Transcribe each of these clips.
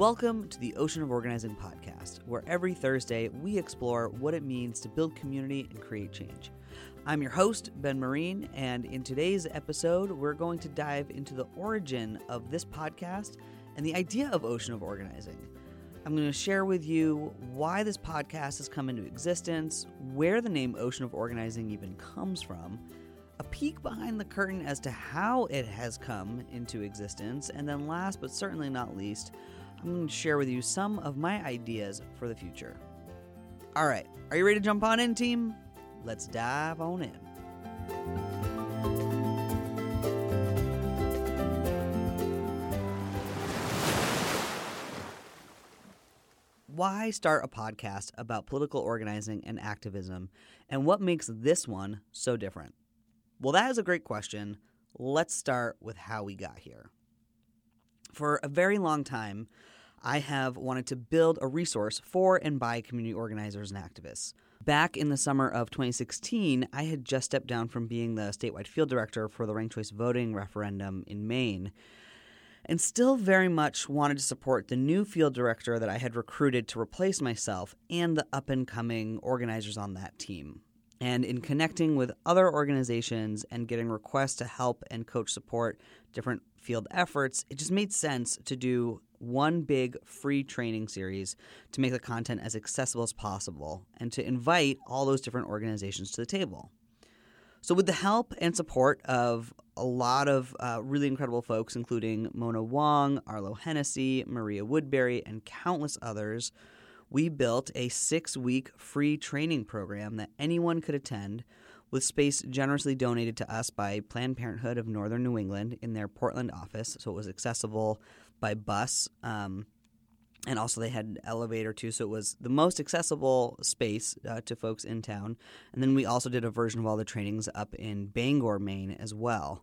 Welcome to the Ocean of Organizing podcast, where every Thursday we explore what it means to build community and create change. I'm your host, Ben Marine, and in today's episode, we're going to dive into the origin of this podcast and the idea of Ocean of Organizing. I'm going to share with you why this podcast has come into existence, where the name Ocean of Organizing even comes from, a peek behind the curtain as to how it has come into existence, and then last but certainly not least, I'm going to share with you some of my ideas for the future. All right, are you ready to jump on in, team? Let's dive on in. Why start a podcast about political organizing and activism, and what makes this one so different? Well, that is a great question. Let's start with how we got here. For a very long time, I have wanted to build a resource for and by community organizers and activists. Back in the summer of 2016, I had just stepped down from being the statewide field director for the ranked choice voting referendum in Maine and still very much wanted to support the new field director that I had recruited to replace myself and the up and coming organizers on that team. And in connecting with other organizations and getting requests to help and coach support different field efforts, it just made sense to do one big free training series to make the content as accessible as possible and to invite all those different organizations to the table. So, with the help and support of a lot of uh, really incredible folks, including Mona Wong, Arlo Hennessy, Maria Woodbury, and countless others, we built a six week free training program that anyone could attend with space generously donated to us by Planned Parenthood of Northern New England in their Portland office. So it was accessible by bus. Um, and also, they had an elevator too, so it was the most accessible space uh, to folks in town. And then we also did a version of all the trainings up in Bangor, Maine, as well.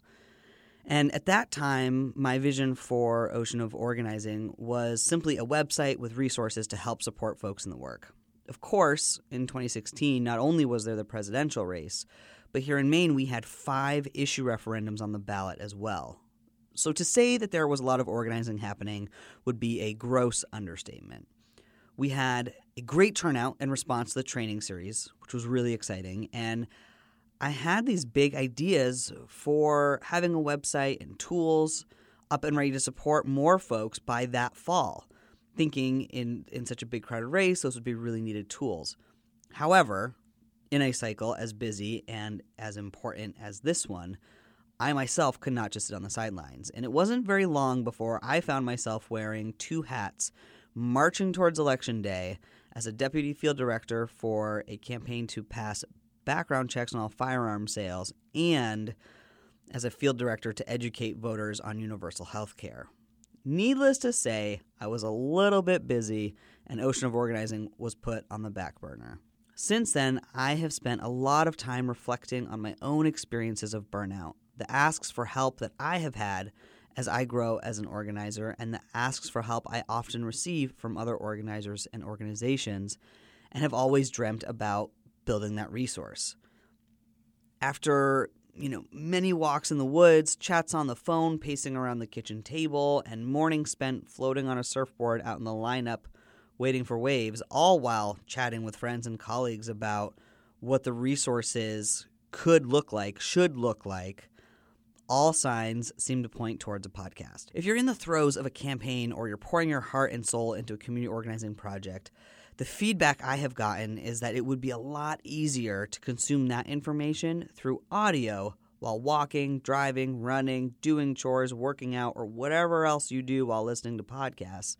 And at that time, my vision for Ocean of Organizing was simply a website with resources to help support folks in the work. Of course, in 2016, not only was there the presidential race, but here in Maine, we had five issue referendums on the ballot as well. So to say that there was a lot of organizing happening would be a gross understatement. We had a great turnout in response to the training series, which was really exciting, and I had these big ideas for having a website and tools up and ready to support more folks by that fall, thinking in, in such a big crowded race, those would be really needed tools. However, in a cycle as busy and as important as this one, I myself could not just sit on the sidelines. And it wasn't very long before I found myself wearing two hats, marching towards Election Day as a deputy field director for a campaign to pass background checks on all firearm sales and as a field director to educate voters on universal health care. Needless to say, I was a little bit busy and Ocean of Organizing was put on the back burner. Since then, I have spent a lot of time reflecting on my own experiences of burnout the asks for help that I have had as I grow as an organizer, and the asks for help I often receive from other organizers and organizations, and have always dreamt about building that resource. After you know, many walks in the woods, chats on the phone, pacing around the kitchen table, and mornings spent floating on a surfboard out in the lineup waiting for waves, all while chatting with friends and colleagues about what the resources could look like, should look like, all signs seem to point towards a podcast. If you're in the throes of a campaign or you're pouring your heart and soul into a community organizing project, the feedback I have gotten is that it would be a lot easier to consume that information through audio while walking, driving, running, doing chores, working out, or whatever else you do while listening to podcasts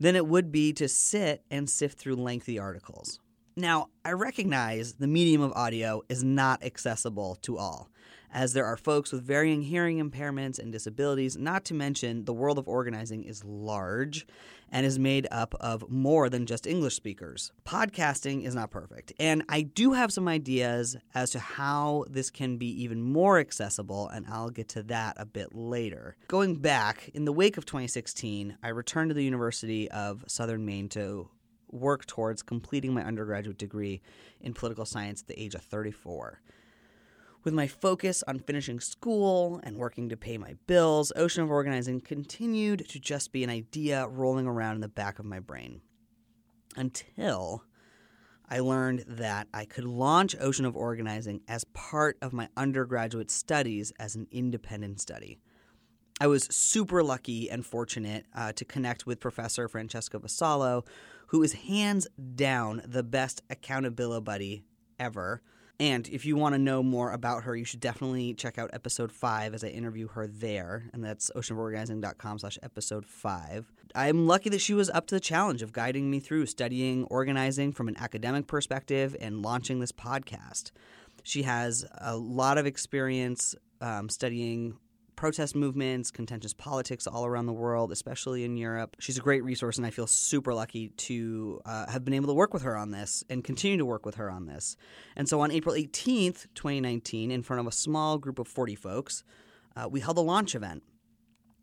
than it would be to sit and sift through lengthy articles. Now, I recognize the medium of audio is not accessible to all as there are folks with varying hearing impairments and disabilities, not to mention the world of organizing is large and is made up of more than just English speakers. Podcasting is not perfect, and I do have some ideas as to how this can be even more accessible, and I'll get to that a bit later. Going back, in the wake of 2016, I returned to the University of Southern Maine to work towards completing my undergraduate degree in political science at the age of 34 With my focus on finishing school and working to pay my bills, Ocean of Organizing continued to just be an idea rolling around in the back of my brain. Until I learned that I could launch Ocean of Organizing as part of my undergraduate studies as an independent study. I was super lucky and fortunate uh, to connect with Professor Francesca Vassallo, who is hands down the best accountability buddy ever. And if you want to know more about her, you should definitely check out episode five as I interview her there. And that's oceanoforganizing.com slash episode five. I'm lucky that she was up to the challenge of guiding me through studying organizing from an academic perspective and launching this podcast. She has a lot of experience um, studying protest movements, contentious politics all around the world, especially in Europe. She's a great resource, and I feel super lucky to uh, have been able to work with her on this and continue to work with her on this. And so on April 18th, 2019, in front of a small group of 40 folks, uh, we held a launch event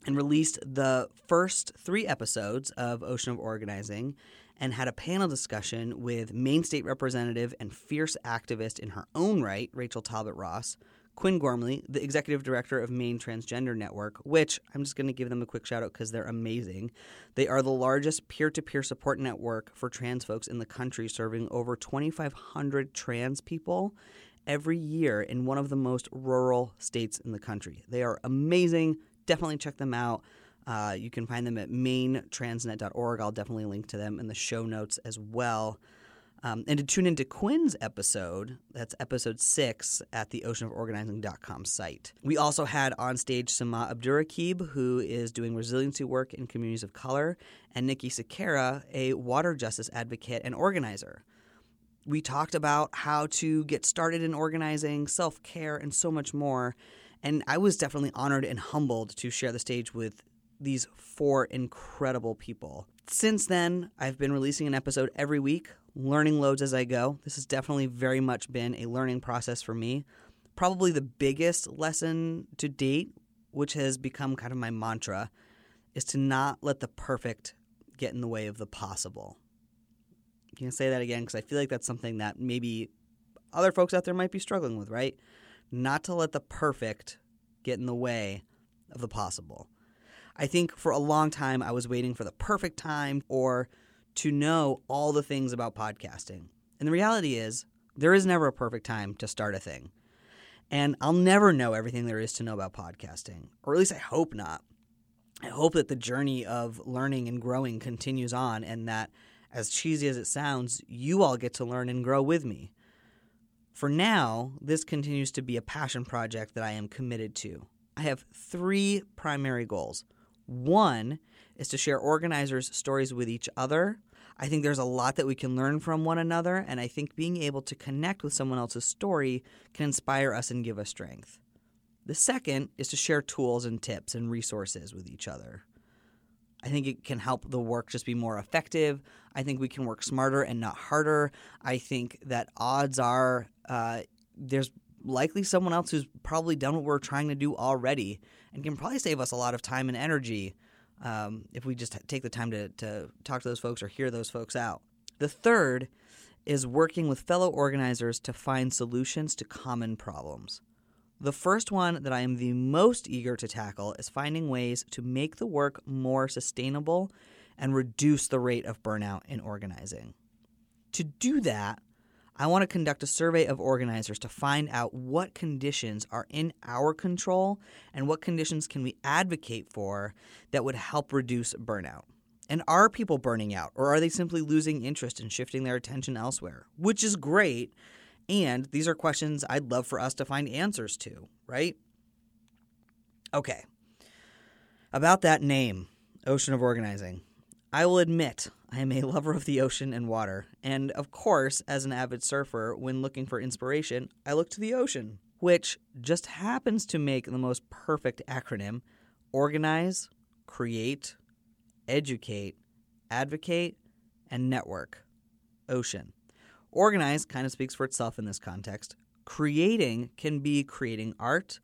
and released the first three episodes of Ocean of Organizing and had a panel discussion with Maine State Representative and fierce activist in her own right, Rachel Talbot Ross, Quinn Gormley, the executive director of Maine Transgender Network, which I'm just going to give them a quick shout out because they're amazing. They are the largest peer to peer support network for trans folks in the country, serving over 2,500 trans people every year in one of the most rural states in the country. They are amazing. Definitely check them out. Uh, you can find them at mainetransnet.org. I'll definitely link to them in the show notes as well. Um, and to tune into Quinn's episode, that's episode six at the oceanoforganizing.com site. We also had on stage Samaa Abdurraqib, who is doing resiliency work in communities of color, and Nickie Sekera, a water justice advocate and organizer. We talked about how to get started in organizing, self care, and so much more. And I was definitely honored and humbled to share the stage with these four incredible people. Since then, I've been releasing an episode every week learning loads as I go. This has definitely very much been a learning process for me. Probably the biggest lesson to date, which has become kind of my mantra, is to not let the perfect get in the way of the possible. Can I say that again? Because I feel like that's something that maybe other folks out there might be struggling with, right? Not to let the perfect get in the way of the possible. I think for a long time I was waiting for the perfect time or to know all the things about podcasting. And the reality is, there is never a perfect time to start a thing. And I'll never know everything there is to know about podcasting, or at least I hope not. I hope that the journey of learning and growing continues on, and that, as cheesy as it sounds, you all get to learn and grow with me. For now, this continues to be a passion project that I am committed to. I have three primary goals. One is to share organizers' stories with each other. I think there's a lot that we can learn from one another, and I think being able to connect with someone else's story can inspire us and give us strength. The second is to share tools and tips and resources with each other. I think it can help the work just be more effective. I think we can work smarter and not harder. I think that odds are uh, there's likely someone else who's probably done what we're trying to do already and can probably save us a lot of time and energy um, if we just take the time to, to talk to those folks or hear those folks out. The third is working with fellow organizers to find solutions to common problems. The first one that I am the most eager to tackle is finding ways to make the work more sustainable and reduce the rate of burnout in organizing. To do that, I want to conduct a survey of organizers to find out what conditions are in our control and what conditions can we advocate for that would help reduce burnout. And are people burning out or are they simply losing interest and shifting their attention elsewhere? Which is great. And these are questions I'd love for us to find answers to, right? Okay. About that name, Ocean of Organizing. I will admit I am a lover of the ocean and water, and of course, as an avid surfer, when looking for inspiration, I look to the ocean, which just happens to make the most perfect acronym organize, create, educate, advocate, and network. Ocean. Organize kind of speaks for itself in this context. Creating can be creating art,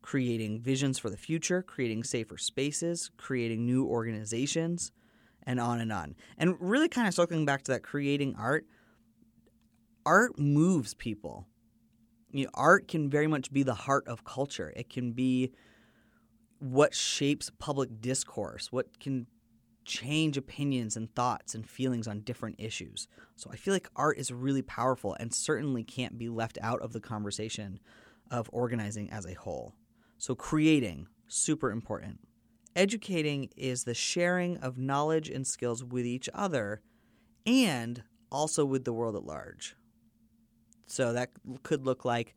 creating visions for the future, creating safer spaces, creating new organizations and on and on. And really kind of circling back to that creating art, art moves people. You know, art can very much be the heart of culture. It can be what shapes public discourse, what can change opinions and thoughts and feelings on different issues. So I feel like art is really powerful and certainly can't be left out of the conversation of organizing as a whole. So creating, super important. Educating is the sharing of knowledge and skills with each other and also with the world at large. So that could look like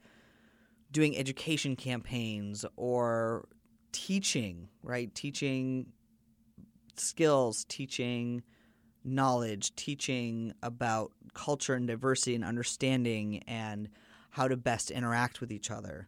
doing education campaigns or teaching, right? Teaching skills, teaching knowledge, teaching about culture and diversity and understanding and how to best interact with each other.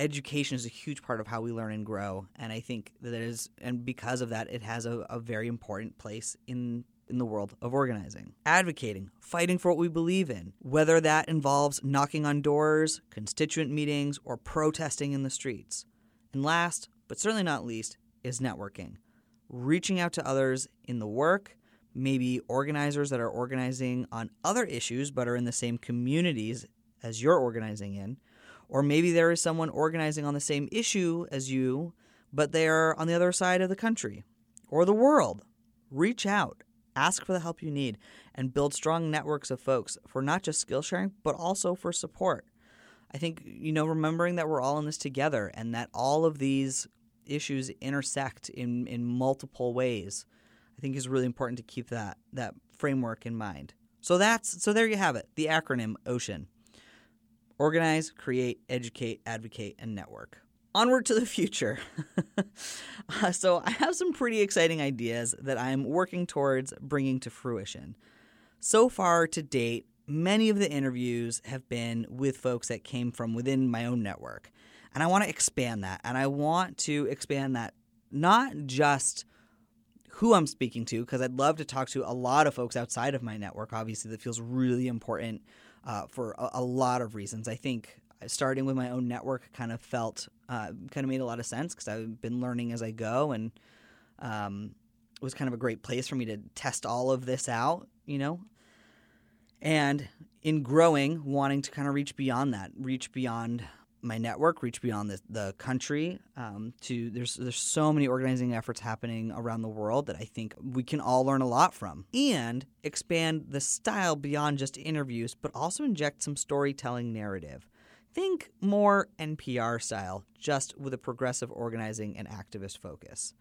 Education is a huge part of how we learn and grow, and I think that is, and because of that, it has a, a very important place in in the world of organizing. Advocating, fighting for what we believe in, whether that involves knocking on doors, constituent meetings, or protesting in the streets. And last, but certainly not least, is networking reaching out to others in the work, maybe organizers that are organizing on other issues but are in the same communities as you're organizing in, or maybe there is someone organizing on the same issue as you, but they are on the other side of the country or the world. Reach out, ask for the help you need, and build strong networks of folks for not just skill sharing, but also for support. I think, you know, remembering that we're all in this together and that all of these issues intersect in, in multiple ways. I think is really important to keep that that framework in mind. So that's so there you have it. The acronym OCEAN. Organize, create, educate, advocate, and network. Onward to the future. uh, so I have some pretty exciting ideas that I'm working towards bringing to fruition. So far to date, many of the interviews have been with folks that came from within my own network. And I want to expand that. And I want to expand that not just who I'm speaking to, because I'd love to talk to a lot of folks outside of my network, obviously, that feels really important uh, for a, a, lot of reasons. I think starting with my own network kind of felt, uh, kind of made a lot of sense because I've been learning as I go and um, it was kind of a great place for me to test all of this out, you know? And in growing, wanting to kind of reach beyond that, reach beyond my network reach beyond the, the country um, to there's there's so many organizing efforts happening around the world that I think we can all learn a lot from and expand the style beyond just interviews but also inject some storytelling narrative. Think more NPR style just with a progressive organizing and activist focus.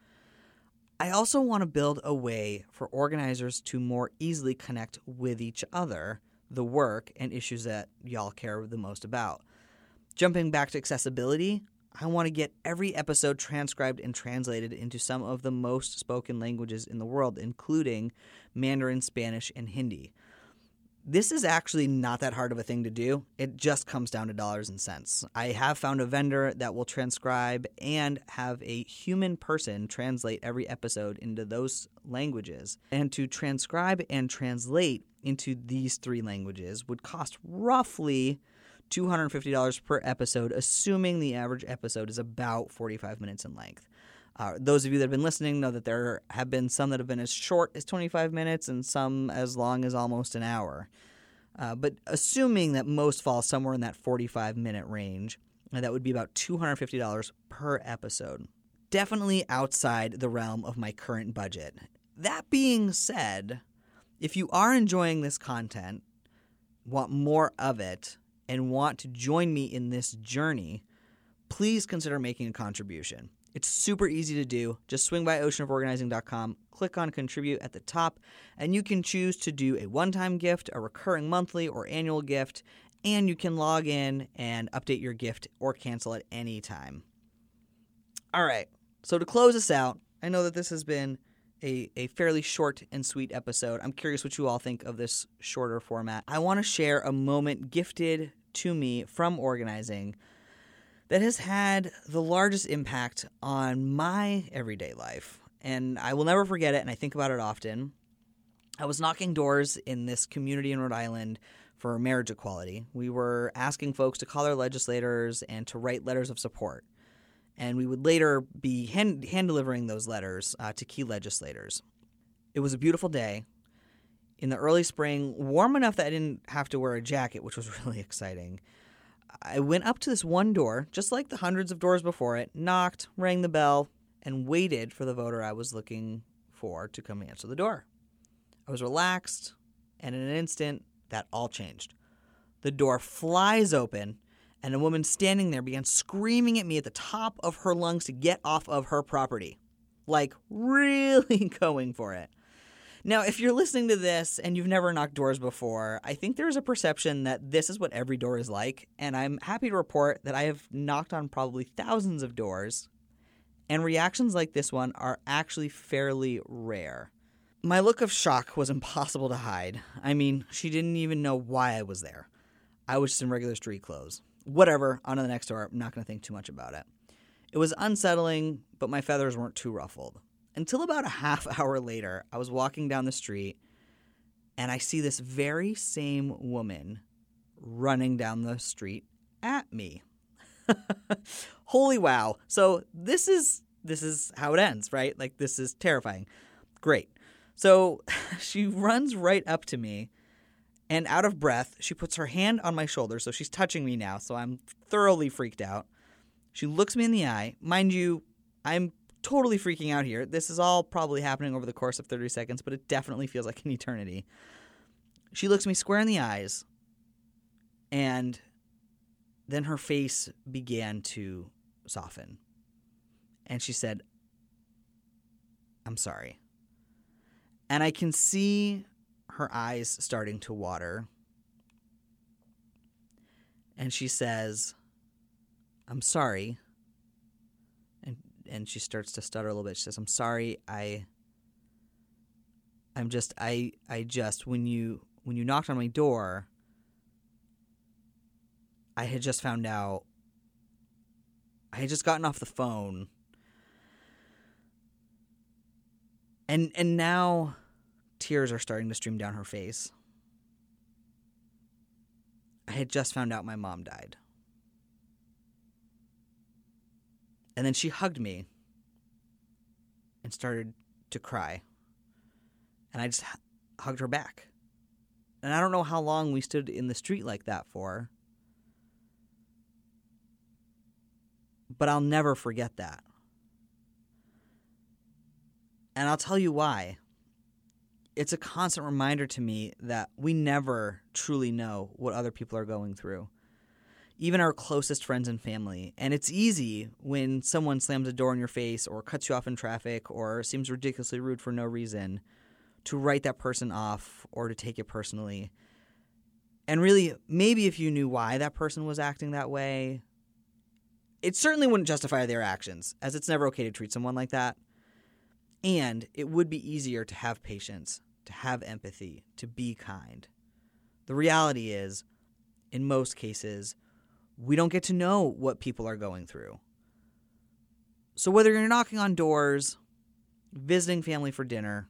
I also want to build a way for organizers to more easily connect with each other the work and issues that y'all care the most about Jumping back to accessibility, I want to get every episode transcribed and translated into some of the most spoken languages in the world, including Mandarin, Spanish, and Hindi. This is actually not that hard of a thing to do. It just comes down to dollars and cents. I have found a vendor that will transcribe and have a human person translate every episode into those languages. And to transcribe and translate into these three languages would cost roughly $250 per episode, assuming the average episode is about 45 minutes in length. Uh, those of you that have been listening know that there have been some that have been as short as 25 minutes and some as long as almost an hour. Uh, but assuming that most fall somewhere in that 45 minute range, that would be about $250 per episode. Definitely outside the realm of my current budget. That being said, if you are enjoying this content, want more of it, and want to join me in this journey, please consider making a contribution. It's super easy to do. Just swing by oceanoforganizing.com, click on contribute at the top, and you can choose to do a one time gift, a recurring monthly or annual gift, and you can log in and update your gift or cancel at any time. All right, so to close us out, I know that this has been a, a fairly short and sweet episode. I'm curious what you all think of this shorter format. I want to share a moment gifted to me from organizing that has had the largest impact on my everyday life. And I will never forget it, and I think about it often. I was knocking doors in this community in Rhode Island for marriage equality. We were asking folks to call their legislators and to write letters of support. And we would later be hand, hand delivering those letters uh, to key legislators. It was a beautiful day in the early spring, warm enough that I didn't have to wear a jacket, which was really exciting. I went up to this one door, just like the hundreds of doors before it, knocked, rang the bell, and waited for the voter I was looking for to come answer the door. I was relaxed, and in an instant, that all changed. The door flies open, and a woman standing there began screaming at me at the top of her lungs to get off of her property. Like, really going for it. Now, if you're listening to this and you've never knocked doors before, I think there's a perception that this is what every door is like, and I'm happy to report that I have knocked on probably thousands of doors, and reactions like this one are actually fairly rare. My look of shock was impossible to hide. I mean, she didn't even know why I was there. I was just in regular street clothes. Whatever, on to the next door. I'm not going to think too much about it. It was unsettling, but my feathers weren't too ruffled until about a half hour later, I was walking down the street and I see this very same woman running down the street at me. Holy wow. So this is this is how it ends, right? Like this is terrifying. Great. So she runs right up to me and out of breath, she puts her hand on my shoulder. So she's touching me now. So I'm thoroughly freaked out. She looks me in the eye. Mind you, I'm totally freaking out here. This is all probably happening over the course of 30 seconds, but it definitely feels like an eternity. She looks me square in the eyes, and then her face began to soften. And she said, I'm sorry. And I can see her eyes starting to water. And she says, I'm sorry and she starts to stutter a little bit. She says, "I'm sorry. I I'm just I I just when you when you knocked on my door, I had just found out I had just gotten off the phone. And and now tears are starting to stream down her face. I had just found out my mom died. And then she hugged me and started to cry. And I just hugged her back. And I don't know how long we stood in the street like that for. But I'll never forget that. And I'll tell you why. It's a constant reminder to me that we never truly know what other people are going through even our closest friends and family. And it's easy when someone slams a door in your face or cuts you off in traffic or seems ridiculously rude for no reason to write that person off or to take it personally. And really, maybe if you knew why that person was acting that way, it certainly wouldn't justify their actions, as it's never okay to treat someone like that. And it would be easier to have patience, to have empathy, to be kind. The reality is, in most cases, we don't get to know what people are going through. So, whether you're knocking on doors, visiting family for dinner,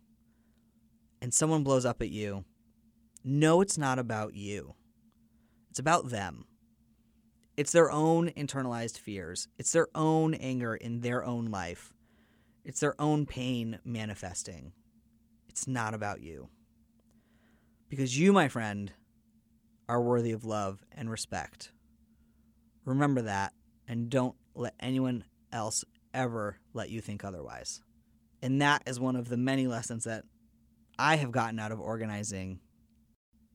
and someone blows up at you, no, it's not about you. It's about them. It's their own internalized fears, it's their own anger in their own life, it's their own pain manifesting. It's not about you. Because you, my friend, are worthy of love and respect. Remember that and don't let anyone else ever let you think otherwise. And that is one of the many lessons that I have gotten out of organizing.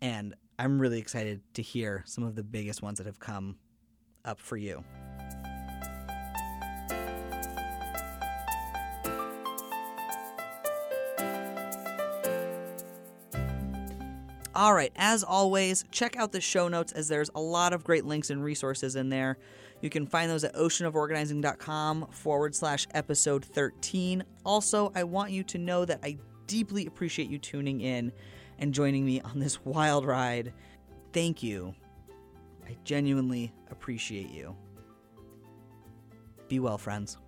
And I'm really excited to hear some of the biggest ones that have come up for you. All right, as always, check out the show notes as there's a lot of great links and resources in there. You can find those at oceanoforganizing.com forward slash episode 13. Also, I want you to know that I deeply appreciate you tuning in and joining me on this wild ride. Thank you. I genuinely appreciate you. Be well, friends.